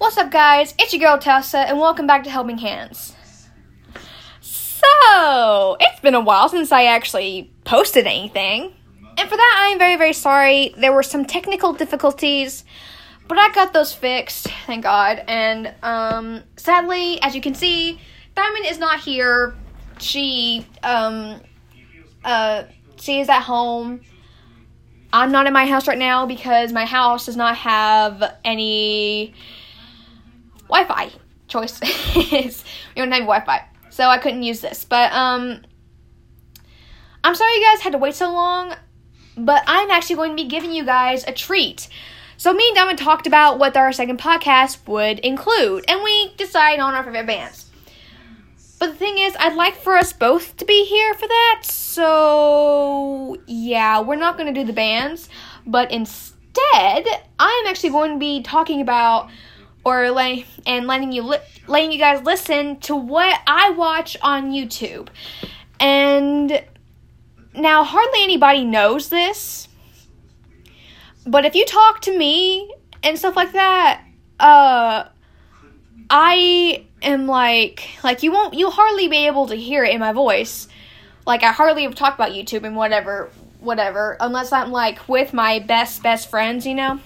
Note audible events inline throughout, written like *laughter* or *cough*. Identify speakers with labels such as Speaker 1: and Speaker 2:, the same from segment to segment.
Speaker 1: What's up, guys? It's your girl Tessa, and welcome back to Helping Hands. So, it's been a while since I actually posted anything, and for that, I am very, very sorry. There were some technical difficulties, but I got those fixed, thank God. And um, sadly, as you can see, Diamond is not here. She um, uh, she is at home. I'm not in my house right now because my house does not have any Wi-Fi choices. *laughs* we don't have Wi-Fi, so I couldn't use this. But um, I'm sorry you guys had to wait so long. But I'm actually going to be giving you guys a treat. So me and Diamond talked about what our second podcast would include, and we decided on our favorite bands. But the thing is, I'd like for us both to be here for that. So yeah, we're not going to do the bands, but instead, I'm actually going to be talking about or like and letting you li- letting you guys listen to what I watch on YouTube. And now hardly anybody knows this. But if you talk to me and stuff like that, uh I am like like you won't you'll hardly be able to hear it in my voice. Like I hardly have talked about YouTube and whatever whatever unless I'm like with my best best friends, you know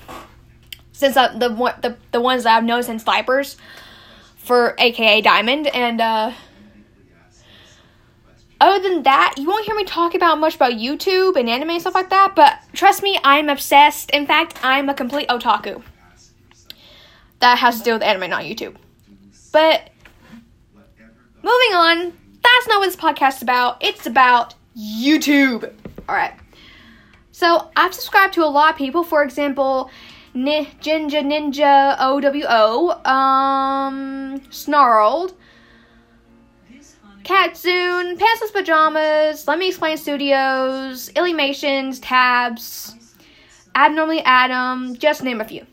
Speaker 1: since the the the ones that I've known since Vipers for AKA Diamond and uh other than that, you won't hear me talk about much about YouTube and anime and stuff like that, but trust me, I'm obsessed. In fact, I'm a complete otaku. That has to do with anime, not YouTube. But moving on, that's not what this podcast is about. It's about YouTube. Alright. So I've subscribed to a lot of people. For example, Ninja Ninja OWO, um, Snarled, Catzoon, Pantsless Pajamas, Let Me Explain Studios, Illuminations, Tabs, Abnormally Adam, just name a few.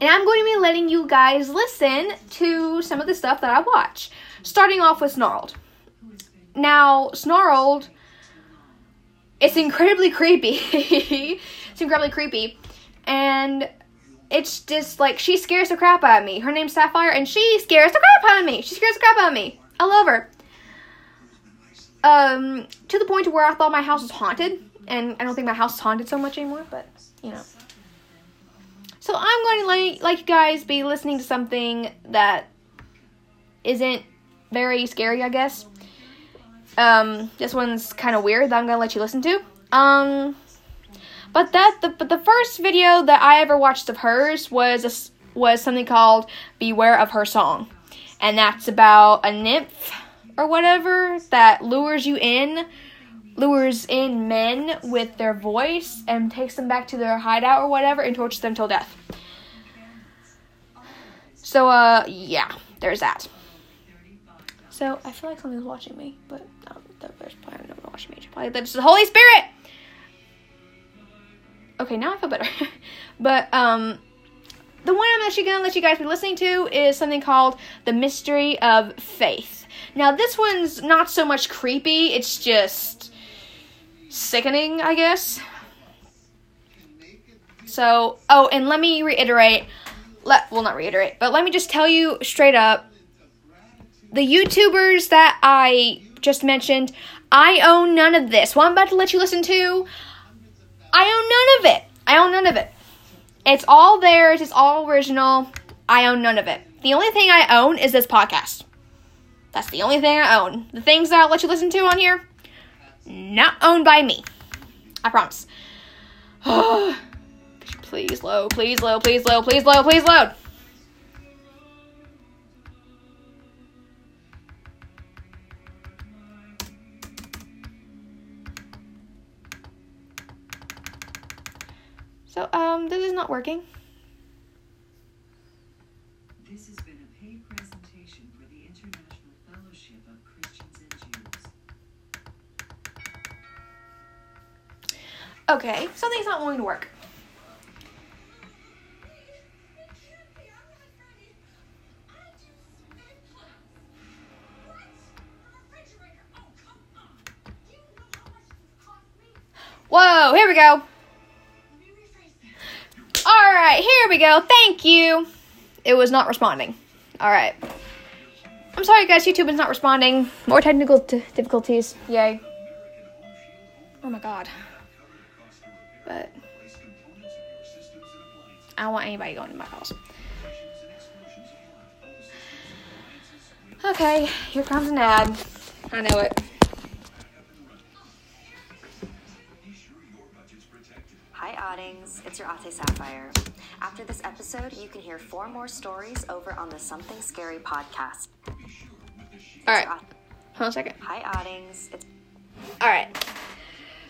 Speaker 1: And I'm going to be letting you guys listen to some of the stuff that I watch. Starting off with Snarled. Now, Snarled, it's incredibly creepy. *laughs* it's incredibly creepy and it's just like she scares the crap out of me. Her name's Sapphire, and she scares the crap out of me. She scares the crap out of me. I love her. Um, to the point where I thought my house was haunted, and I don't think my house is haunted so much anymore. But you know. So I'm going to let like you guys be listening to something that isn't very scary, I guess. Um, this one's kind of weird that I'm gonna let you listen to. Um, but that the but the first video that I ever watched of hers was a, was something called "Beware of Her Song," and that's about a nymph or whatever that lures you in, lures in men with their voice and takes them back to their hideout or whatever and tortures them till death. So uh yeah, there's that. So I feel like something's watching me, but um, there's probably no one watching me. Probably that's the Holy Spirit okay, now I feel better. *laughs* but um, the one I'm actually gonna let you guys be listening to is something called "The Mystery of Faith." Now, this one's not so much creepy; it's just sickening, I guess. So, oh, and let me reiterate. Let well, not reiterate, but let me just tell you straight up. The YouTubers that I just mentioned, I own none of this. What I'm about to let you listen to, I own none of it. I own none of it. It's all theirs. It's all original. I own none of it. The only thing I own is this podcast. That's the only thing I own. The things that I'll let you listen to on here, not owned by me. I promise. *sighs* please load, please load, please load, please load, please load. So, um, this is not working. This has been a paid presentation for the International Fellowship of Christians and Jews. Okay, something's not going to work. Whoa, here we go. All right, here we go. Thank you. it was not responding. All right. I'm sorry, guys. YouTube is not responding. More technical t- difficulties. Yay. Oh my god. But I don't want anybody going to my house. Okay, here comes an ad. I know it.
Speaker 2: Oddlings. It's your Ate Sapphire. After this episode, you can hear four more stories over on the Something Scary podcast.
Speaker 1: All right. Hold on a second.
Speaker 2: Hi, Oddlings. It's
Speaker 1: All right.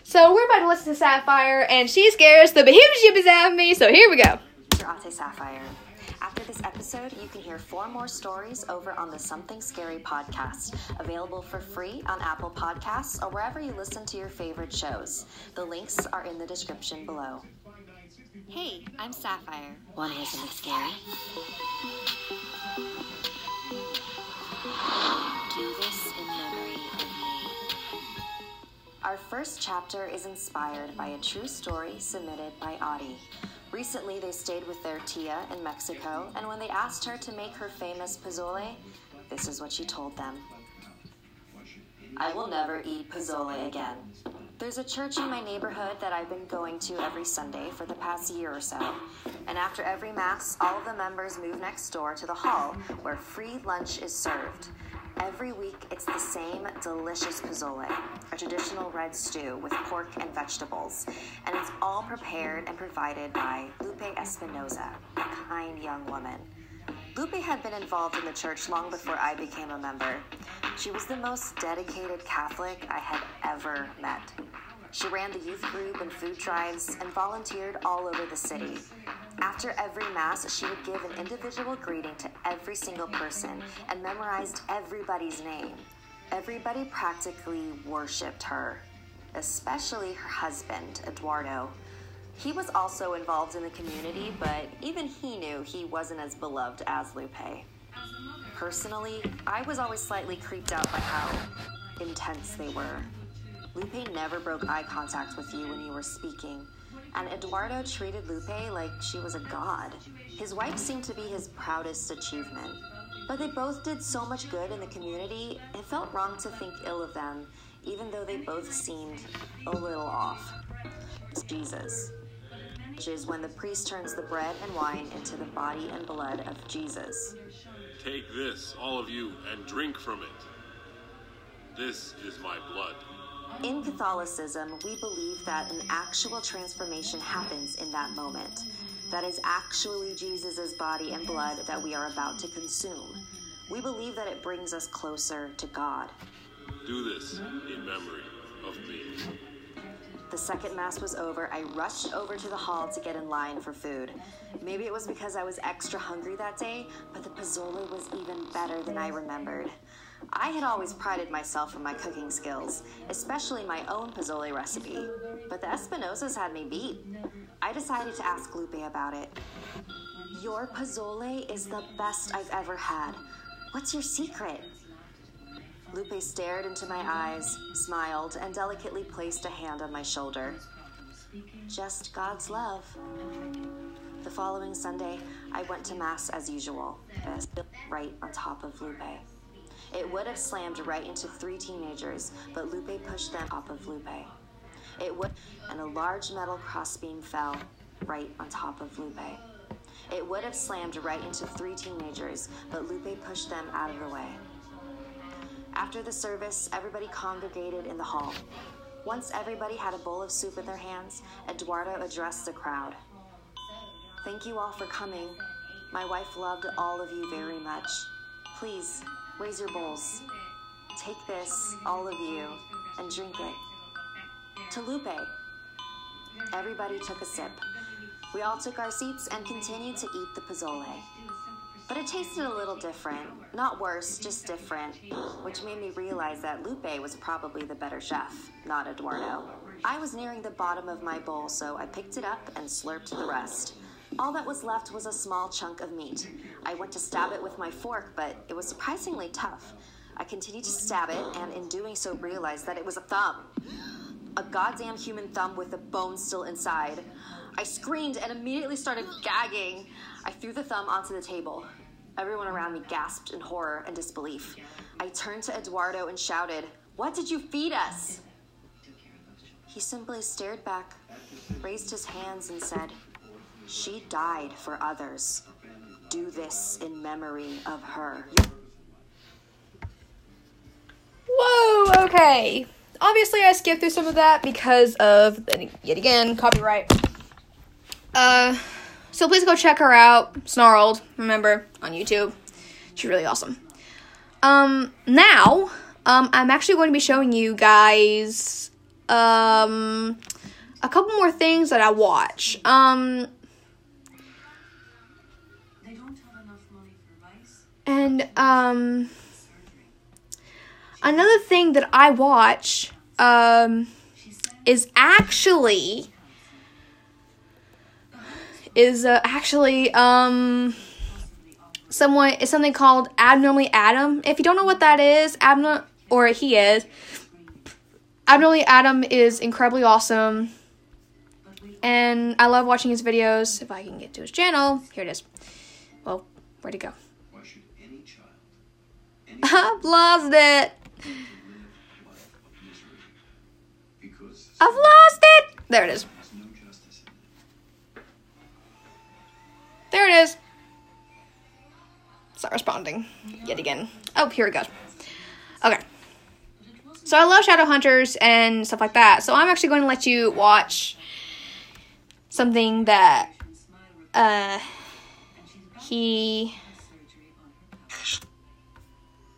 Speaker 1: So we're about to listen to Sapphire, and she scares the behemoth is out of me. So here we go.
Speaker 2: Your Ate Sapphire. Episode, you can hear four more stories over on the Something Scary podcast, available for free on Apple Podcasts or wherever you listen to your favorite shows. The links are in the description below. Hey, I'm Sapphire. Want to hear something scary? Do this in memory of me. Our first chapter is inspired by a true story submitted by Audie. Recently, they stayed with their tia in Mexico, and when they asked her to make her famous pozole, this is what she told them I will never eat pozole again. There's a church in my neighborhood that I've been going to every Sunday for the past year or so. And after every Mass, all of the members move next door to the hall where free lunch is served. Every week, it's the same delicious pozole, a traditional red stew with pork and vegetables. And it's all prepared and provided by Lupe Espinoza, a kind young woman. Lupe had been involved in the church long before I became a member. She was the most dedicated Catholic I had ever met. She ran the youth group and food drives and volunteered all over the city. After every Mass, she would give an individual greeting to every single person and memorized everybody's name. Everybody practically worshiped her, especially her husband, Eduardo. He was also involved in the community, but even he knew he wasn't as beloved as Lupe. Personally, I was always slightly creeped out by how intense they were. Lupe never broke eye contact with you when you were speaking, and Eduardo treated Lupe like she was a god. His wife seemed to be his proudest achievement. But they both did so much good in the community, it felt wrong to think ill of them, even though they both seemed a little off. It's Jesus which is when the priest turns the bread and wine into the body and blood of Jesus.
Speaker 3: Take this, all of you, and drink from it. This is my blood.
Speaker 2: In Catholicism, we believe that an actual transformation happens in that moment. That is actually Jesus' body and blood that we are about to consume. We believe that it brings us closer to God.
Speaker 3: Do this in memory of me.
Speaker 2: The second Mass was over, I rushed over to the hall to get in line for food. Maybe it was because I was extra hungry that day, but the pozole was even better than I remembered. I had always prided myself on my cooking skills, especially my own pozole recipe, but the Espinozas had me beat. I decided to ask Lupe about it. Your pozole is the best I've ever had. What's your secret? Lupe stared into my eyes, smiled, and delicately placed a hand on my shoulder. Just God's love. The following Sunday, I went to Mass as usual, right on top of Lupe. It would have slammed right into three teenagers, but Lupe pushed them off of Lupe. It would, and a large metal crossbeam fell right on top of Lupe. It would have slammed right into three teenagers, but Lupe pushed them out of the way. After the service, everybody congregated in the hall. Once everybody had a bowl of soup in their hands, Eduardo addressed the crowd. Thank you all for coming. My wife loved all of you very much. Please, raise your bowls. Take this, all of you, and drink it. To Lupe. Everybody took a sip. We all took our seats and continued to eat the pozole. But it tasted a little different. Not worse, just different, which made me realize that Lupe was probably the better chef, not Eduardo. I was nearing the bottom of my bowl, so I picked it up and slurped the rest. All that was left was a small chunk of meat. I went to stab it with my fork, but it was surprisingly tough. I continued to stab it, and in doing so, realized that it was a thumb. A goddamn human thumb with a bone still inside. I screamed and immediately started gagging. I threw the thumb onto the table. Everyone around me gasped in horror and disbelief. I turned to Eduardo and shouted, What did you feed us? He simply stared back, raised his hands, and said, She died for others. Do this in memory of her.
Speaker 1: Whoa, okay. Obviously, I skipped through some of that because of, yet again, copyright. Uh, so please go check her out, Snarled, remember, on YouTube. She's really awesome. Um, now, um, I'm actually going to be showing you guys, um, a couple more things that I watch. Um, and, um, another thing that I watch um, is actually is uh, actually um someone is something called abnormally Adam. If you don't know what that is, Abno or he is abnormally Adam is incredibly awesome. And I love watching his videos. If I can get to his channel, here it is. Where'd it go? *laughs* I've lost it. I've lost it. There it is. There it is. It's not responding yet again. Oh, here it goes. Okay. So I love Shadowhunters and stuff like that. So I'm actually going to let you watch something that uh he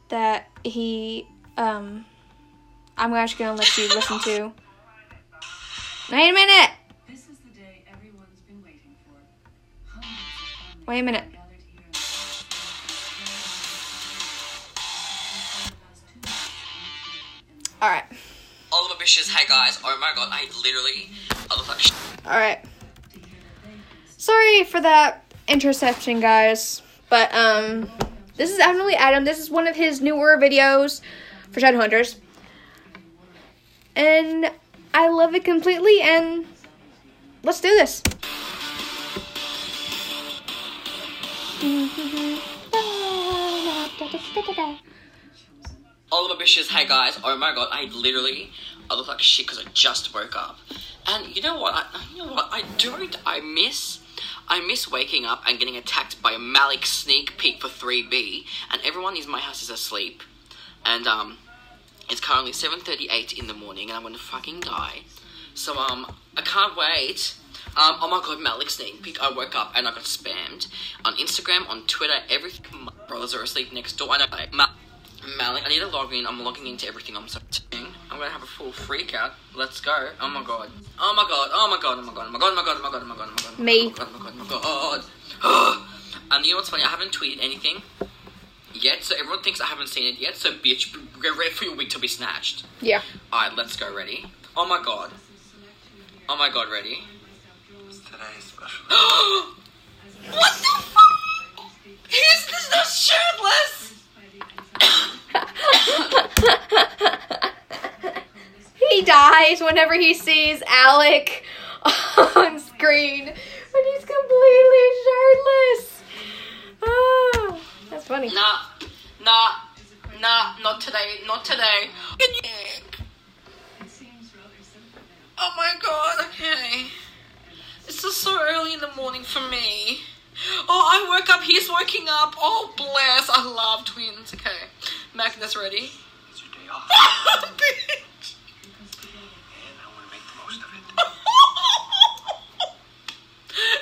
Speaker 1: that he um I'm actually gonna let you listen to. Wait a minute. Wait a minute.
Speaker 4: Alright.
Speaker 1: All of
Speaker 5: my bitches, hi guys. Oh my god, I literally.
Speaker 1: Alright. Sorry for that interception, guys. But um, this is definitely Adam. This is one of his newer videos for Shadowhunters, and I love it completely. And let's do this.
Speaker 5: Oliver Bish's Hey guys, oh my god, I literally I look like shit because I just woke up. And you know what? I, you know what? I don't. I miss. I miss waking up and getting attacked by a Malec sneak peek for 3B, and everyone in my house is asleep. And um, it's currently 7:38 in the morning, and I'm gonna fucking die. So um, I can't wait. Um, oh my god, Malec sneak peek! I woke up and I got spammed on Instagram, on Twitter, everything. My brothers are asleep next door. I know. Like, Ma- Malec, I need to log in. I'm logging into everything. I'm searching. I'm gonna have a full freak out. Let's go. Oh my god. Oh my god. Oh my god. Oh my god. Oh my god. Oh my god. Oh my god. Oh my god. Oh.
Speaker 1: Me.
Speaker 5: Oh my god. Oh my god. Oh my god. *gasps* and you know what's funny? I haven't tweeted anything yet, so everyone thinks I haven't seen it yet. So bitch, get ready for your wig to be snatched.
Speaker 1: Yeah.
Speaker 5: Alright, let's go. Ready? Oh my god. Oh my god. Ready?
Speaker 3: Today's special. *gasps*
Speaker 5: what the fuck? He's this not shirtless. *laughs*
Speaker 1: he dies whenever he sees Alec *laughs* on screen, and he's completely shirtless. Ah, that's funny.
Speaker 5: Nah, nah, nah, not today, not today. Oh my god, okay. It's just so early in the morning for me. Oh, I woke up, he's waking up. Oh, bless. I love twins. Okay, Magnus ready?
Speaker 3: It's your day off,
Speaker 5: Bitch.
Speaker 3: and I want to make the most of it.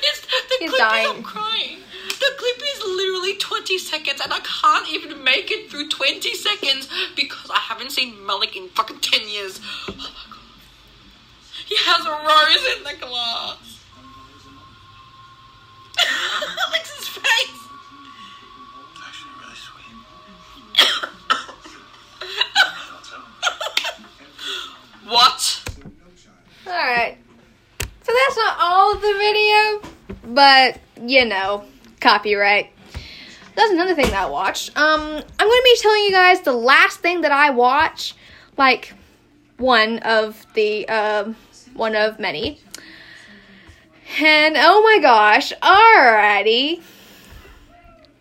Speaker 5: it's,
Speaker 1: dying.
Speaker 5: I'm crying. The clip is literally 20 seconds and I can't even make it through 20 seconds because I haven't seen Malec in fucking 10 years. Oh my god. He has a rose in the glass. *laughs* Alex's face.
Speaker 3: It's actually really sweet. I thought so.
Speaker 5: What?
Speaker 1: Alright. So that's not all of the video, but you know, copyright. That's another thing that I watched. Um, I'm gonna be telling you guys the last thing that I watch, like one of the um one of many. And oh my gosh, alrighty.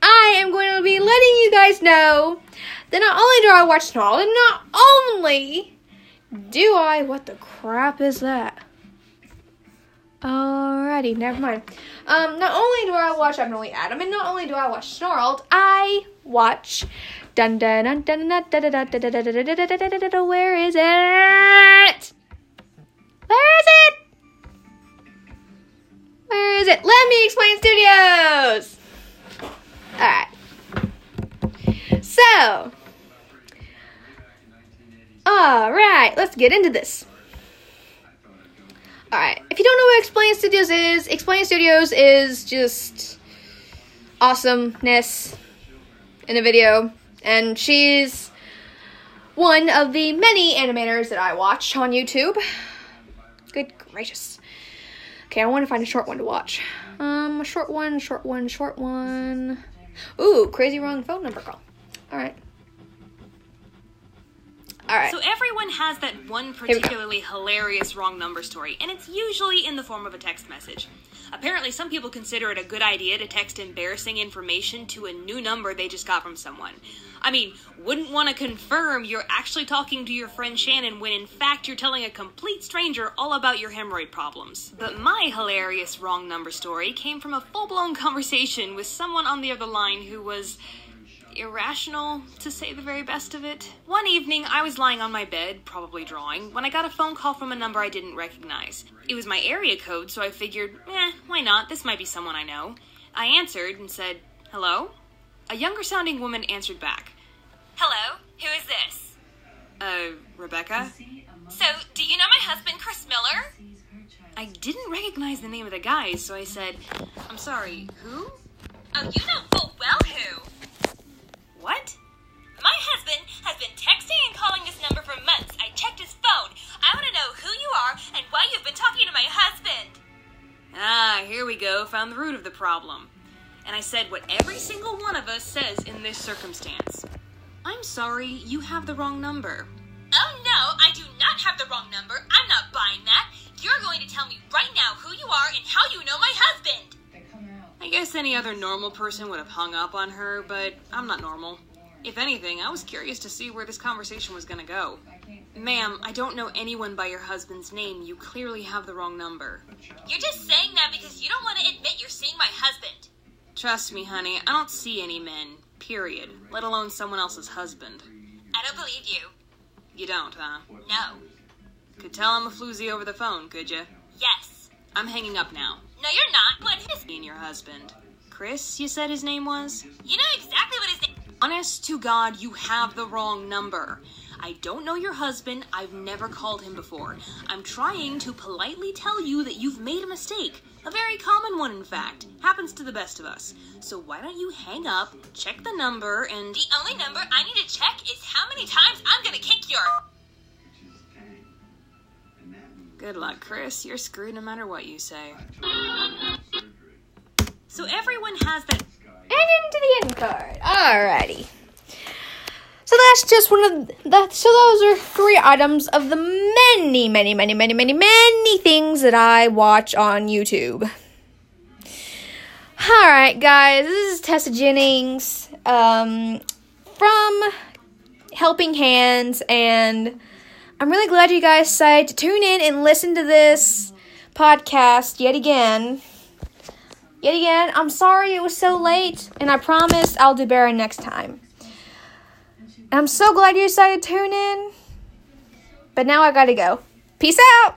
Speaker 1: I am going to be letting you guys know that not only do I watch Snarl, and not only do I. What the crap is that? Alrighty, never mind. Um, not only do I watch Abnormally Adam, and not only do I watch Snarled, I watch dun dun dun dun dun dun dun dun dun dun where is it? Where is it? Where is it? Let me explain studios. Alright. So Alright, let's get into this. Alright, if you don't know what Explain Studios is, Explain Studios is just awesomeness in a video. And she's one of the many animators that I watch on YouTube. Good gracious. Okay, I want to find a short one to watch. Um, a short one, short one, short one. Ooh, crazy wrong phone number call. Alright. Alright.
Speaker 6: So everyone has that one particularly hilarious wrong number story, and it's usually in the form of a text message. Apparently, some people consider it a good idea to text embarrassing information to a new number they just got from someone. I mean, wouldn't want to confirm you're actually talking to your friend Shannon when in fact you're telling a complete stranger all about your hemorrhoid problems. But my hilarious wrong number story came from a full blown *laughs* conversation with someone on the other line who was irrational, to say the very best of it. One evening, I was lying on my bed, probably drawing, when I got a phone call from a number I didn't recognize. It was my area code, so I figured, eh, why not? This might be someone I know. I answered and said, hello? A younger sounding woman answered back. Hello? Who is this? Uh, Rebecca? So, do you know my husband, Chris Miller? I didn't recognize the name of the guy, so I said, I'm sorry, who? Oh, you know full well who. What? My husband has been texting and calling this number for months. I checked his phone. I want to know who you are and why you've been talking to my husband. Ah, here we go. Found the root of the problem. And I said what every single one of us says in this circumstance. I'm sorry, you have the wrong number. Oh no, I do not have the wrong number. I'm not buying that. You're going to tell me right now who you are and how you know my husband. I guess any other normal person would have hung up on her, but I'm not normal. If anything, I was curious to see where this conversation was to go. Ma'am, I don't know anyone by your husband's name. You clearly have the wrong number. You're just saying that because you don't want to admit you're seeing my husband. Trust me, honey, I don't see any men, period, let alone someone else's husband. I don't believe you. You don't, huh? No. Could tell I'm a floozy over the phone, could you? Yes. I'm hanging up now. No, you're not. What and your husband? Chris, you said his name was? You know exactly what his name Honest to God, you have the wrong number. I don't know your husband. I've never called him before. I'm trying to politely tell you that you've made a mistake. A very common one, in fact. Happens to the best of us. So why don't you hang up, check the number, and. The only number I need to check is how many times I'm gonna kick your. Good luck, Chris. You're screwed no matter what you say. *laughs* *laughs* So everyone has that
Speaker 1: and into the end card. Alrighty. So that's just one of that. So those are three items of the many, many, many, many, many, many things that I watch on YouTube. All right, guys. This is Tessa Jennings um, from Helping Hands, and I'm really glad you guys decided to tune in and listen to this podcast yet again. Yet again, I'm sorry it was so late, and I promise I'll do better next time. I'm so glad you decided to tune in, but now I gotta go. Peace out!